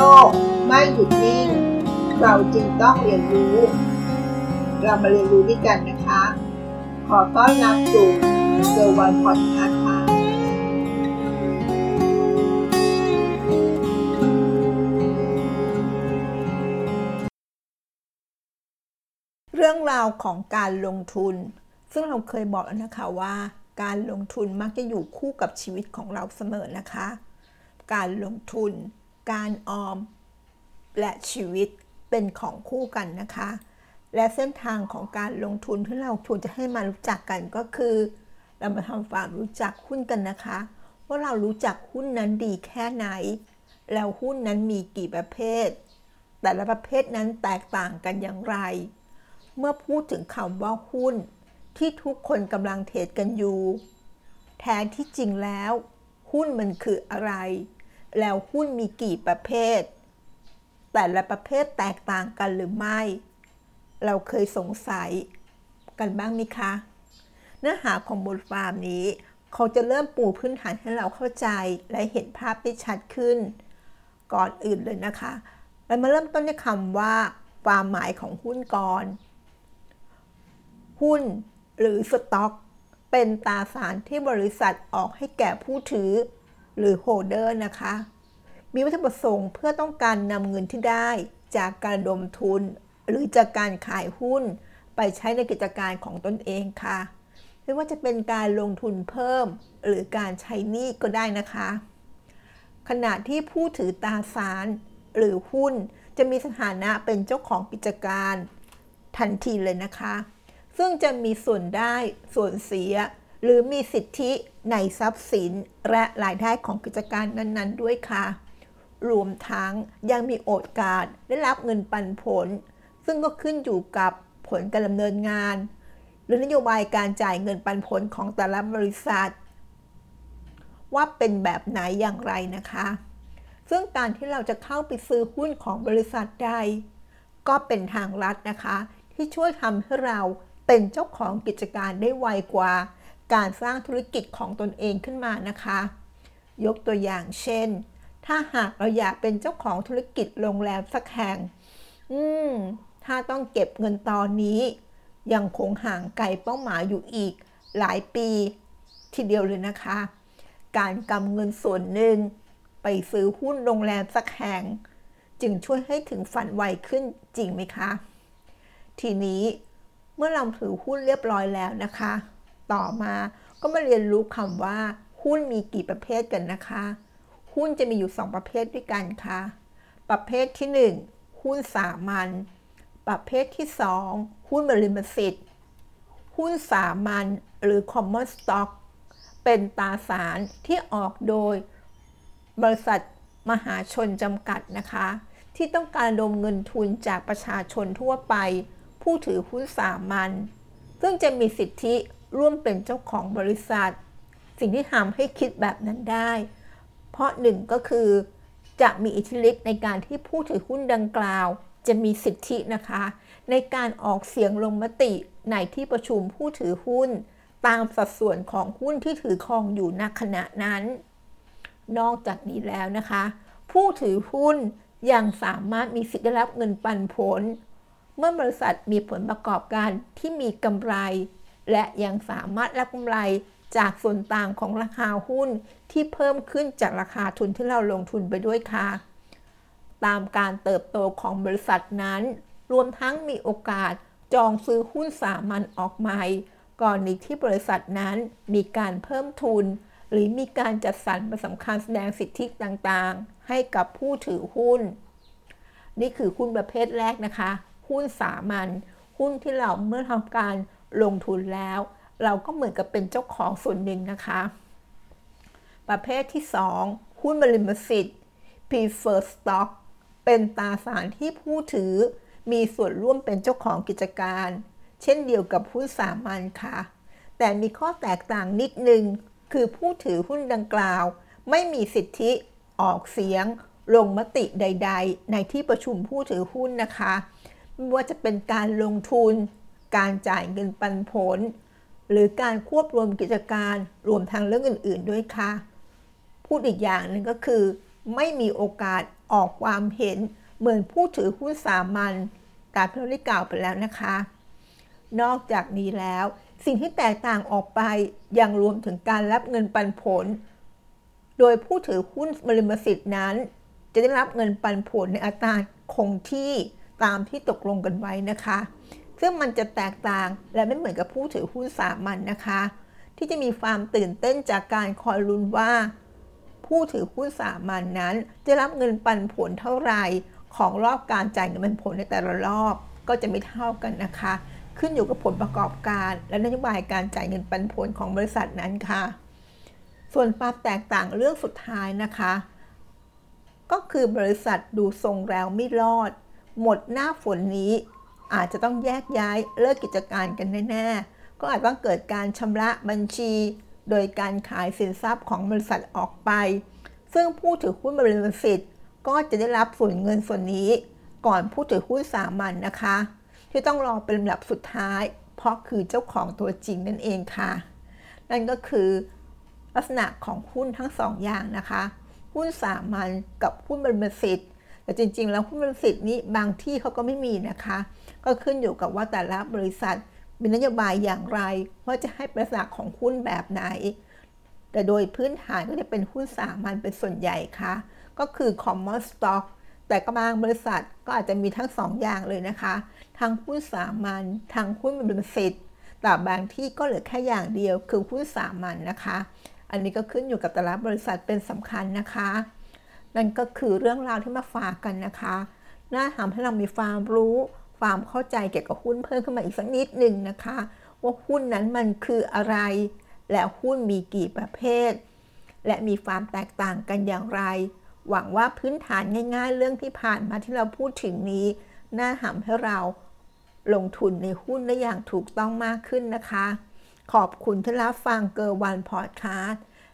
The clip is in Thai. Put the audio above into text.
ลกไม่หยุดนิ่ง เราจึงต้องเรียนรู้ เรามาเรียนรู้ด้วยกันนะคะ ขอต้อนรับสู่เซอร์วันพอดคาส์ค่ะเรื่องราวของการลงทุน ซึ่งเราเคยบอกแล้วนะคะว่า การลงทุนมักจะอยู่คู่กับชีวิตของเราเสมอนะคะ การลงทุน การออม และชีวิตเป็นของคู่กันนะคะ และเส้นทางของการลงทุนที่เราควรจะให้มารู้จักกันก็คือ เรามาทำความรู้จักหุ้นกันนะคะ ว่าเรารู้จักหุ้นนั้นดีแค่ไหน แล้วหุ้นนั้นมีกี่ประเภท แต่ละประเภทนั้นแตกต่างกันอย่างไร เมื่อพูดถึงคำว่าหุ้น ที่ทุกคนกำลังเทรดกันอยู่ แท้ที่จริงแล้ว หุ้นมันคืออะไร แล้วหุ้นมีกี่ประเภท แต่ละประเภทแตกต่างกันหรือไม่ เราเคยสงสัยกันบ้างไหมคะ เนื้อหาของบทความนี้ เขาจะเริ่มปูพื้นฐานให้เราเข้าใจและเห็นภาพได้ชัดขึ้น ก่อนอื่นเลยนะคะ เรามาเริ่มต้นด้วยคำว่า ความหมายของหุ้นก่อน หุ้นหรือสต็อก เป็นตราสารที่บริษัทออกให้แก่ผู้ถือ หรือ holder นะคะ มีวัตถุประสงค์เพื่อต้องการนำเงินที่ได้จากการระดมทุน หรือจากการขายหุ้น ไปใช้ในกิจการของตนเองค่ะ ไม่ว่าจะเป็นการลงทุนเพิ่ม หรือการใช้หนี้ก็ได้นะคะ ขณะที่ผู้ถือตราสาร หรือหุ้นจะมีสถานะเป็นเจ้าของกิจการทันทีเลยนะคะ ซึ่งจะมีส่วนได้ส่วนเสีย หรือมีสิทธิในทรัพย์สินและรายได้ของกิจการนั้น ๆ ด้วยค่ะ รวมทั้งยังมีโอกาสได้รับเงินปันผล ซึ่งก็ขึ้นอยู่กับผลการดำเนินงาน หรือนโยบายการจ่ายเงินปันผลของแต่ละบริษัท ว่าเป็นแบบไหนอย่างไรนะคะ ซึ่งการที่เราจะเข้าไปซื้อหุ้นของบริษัทใด ก็เป็นทางลัดนะคะ ที่ช่วยทำให้เราเป็นเจ้าของกิจการได้ไวกว่า การสร้างธุรกิจของตนเองขึ้นมานะคะ ยกตัวอย่างเช่น ถ้าหากเราอยากเป็นเจ้าของธุรกิจโรงแรมสักแห่ง อืม ถ้าต้องเก็บเงินตอนนี้ ยังคงห่างไกลเป้าหมายอยู่อีก หลายปีทีเดียวเลยนะคะ การกำเงินส่วนหนึ่งไปซื้อหุ้นโรงแรมสักแห่ง จึงช่วยให้ถึงฝันไวขึ้นจริงไหมคะ ทีนี้เมื่อเราถือหุ้นเรียบร้อยแล้วนะคะ ต่อมา ก็มาเรียนรู้คำว่า หุ้นมีกี่ประเภทกันนะคะ หุ้นจะมีอยู่ 2 ประเภทด้วยกันค่ะ ประเภทที่ 1 หุ้นสามัญประเภทที่ 2 หุ้นบริมสิทธิ์ หุ้นสามัญหรือ common stock เป็นตราสารที่ออกโดย บริษัทมหาชนจำกัดนะคะ ที่ต้องการรวมเงินทุนจากประชาชนทั่วไป ผู้ถือหุ้นสามัญซึ่งจะมีสิทธิ ร่วมเป็นเจ้าของบริษัท สิ่งที่ทำให้คิดแบบนั้นได้ เพราะหนึ่งก็คือ จะมีอิทธิฤทธิ์ในการที่ผู้ถือหุ้นดังกล่าว จะมีสิทธินะคะ ในการออกเสียงลงมติในที่ประชุมผู้ถือหุ้น ตามสัดส่วนของหุ้นที่ถือครองอยู่ณขณะนั้น นอกจากนี้แล้วนะคะ ผู้ถือหุ้นยังสามารถมีสิทธิ์ได้รับเงินปันผล เมื่อบริษัทมีผลประกอบการที่มีกำไร และยังสามารถรับกำไรจากส่วนต่างของราคาหุ้นที่เพิ่มขึ้นจากราคาทุนที่เราลงทุนไปด้วยค่ะ ตามการเติบโตของบริษัทนั้น รวมทั้งมีโอกาสจองซื้อหุ้นสามัญออกใหม่กรณีที่บริษัทนั้นมีการเพิ่มทุน หรือมีการจัดสรรมาสำคัญแสดงสิทธิต่างๆ ให้กับผู้ถือหุ้น นี่คือหุ้นประเภทแรกนะคะ หุ้นสามัญหุ้นที่เราเมื่อทำการ ลงทุนแล้ว เราก็เหมือนกับเป็นเจ้าของส่วนหนึ่งนะคะ ประเภทที่ 2 หุ้นบริมสิทธิ์ preferred stock เป็นตราสารที่ผู้ถือมีส่วนร่วมเป็นเจ้าของกิจการ เช่นเดียวกับหุ้นสามัญค่ะ แต่มีข้อแตกต่างนิดนึง คือผู้ถือหุ้นดังกล่าว ไม่มีสิทธิออกเสียง ลงมติใด ๆ ในที่ประชุมผู้ถือหุ้นนะคะไม่ว่าจะเป็นการลงทุน การจ่ายเงินปันผล หรือการควบรวมกิจการรวมทางเรื่องอื่น ๆ ด้วยค่ะ พูดอีกอย่างหนึ่งก็คือ ไม่มีโอกาสออกความเห็นเหมือนผู้ถือหุ้นสามัญตามที่เราได้กล่าวไปแล้วนะคะ นอกจากนี้แล้ว สิ่งที่แตกต่างออกไปยังรวมถึงการรับเงินปันผล โดยผู้ถือหุ้นบริมสิทธิ์นั้น จะได้รับเงินปันผลในอัตราคงที่ตามที่ตกลงกันไว้นะคะ ซึ่งมันจะแตกต่างและไม่เหมือนกับผู้ถือหุ้นสามัญนนะคะ ที่จะมีความตื่นเต้นจากการคอยลุ้นว่า ผู้ถือหุ้นสามัญนนั้น จะรับเงินปันผลเท่าไหร่ของรอบการจ่ายเงินปันผลในแต่ละรอบ ก็จะไม่เท่ากันนะคะ ขึ้นอยู่กับผลประกอบการ และนโยบายการจ่ายเงินปันผลของบริษัทนั้นค่ะ ส่วนความแตกต่างเรื่องสุดท้ายนะคะ ก็คือบริษัทดูทรงแล้วไม่รอด หมดหน้าฝนนี้ อาจจะต้องแยกย้ายเลิกกิจการกันแน่ๆ ก็อาจต้องเกิดการชำระบัญชี โดยการขายสินทรัพย์ของบริษัทออกไป ซึ่งผู้ถือหุ้นบริษัทก็จะได้รับส่วนเงินส่วนนี้ ก่อนผู้ถือหุ้นสามัญนนะคะ ที่ต้องรอเป็นลำดับสุดท้าย เพราะคือเจ้าของตัวจริงนั่นเองค่ะ นั่นก็คือ ลักษณะของหุ้นทั้งสองอย่างนะคะ หุ้นสามัญกับหุ้นบริษัท แต่จริง ๆ แล้วหุ้นบริษัทนี้บางที่เขาก็ไม่มีนะคะ ก็ขึ้นอยู่กับว่าแต่ละบริษัทมีนโยบายอย่างไร ว่าจะให้ลักษณะของหุ้นแบบไหน แต่โดยพื้นฐานก็จะเป็นหุ้นสามัญเป็นส่วนใหญ่ค่ะ ก็คือ common stock แต่ก็บางบริษัทก็อาจจะมีทั้ง2ออย่างเลยนะคะ ทั้งหุ้นสามัญทั้งหุ้นบริษัทแต่บางที่ก็เหลือแค่อย่างเดียวคือหุ้นสามัญนนะคะ อันนี้ก็ขึ้นอยู่กับแต่ละบริษัทเป็นสำคัญนะคะ นั่นก็คือเรื่องราวที่มาฝากกันนะคะ น่าทำให้เรามีความรู้ ความเข้าใจเกี่ยวกับหุ้นเพิ่มขึ้นมาอีกสักนิดหนึ่งนะคะ ว่าหุ้นนั้นมันคืออะไร และหุ้นมีกี่ประเภท และมีความแตกต่างกันอย่างไร หวังว่าพื้นฐานง่าย ๆ เรื่องที่ผ่านมาที่เราพูดถึงนี้ น่าทำให้เราลงทุนในหุ้นได้อย่างถูกต้องมากขึ้นนะคะ ขอบคุณที่รับฟังเกอร์วันพอดคาสต์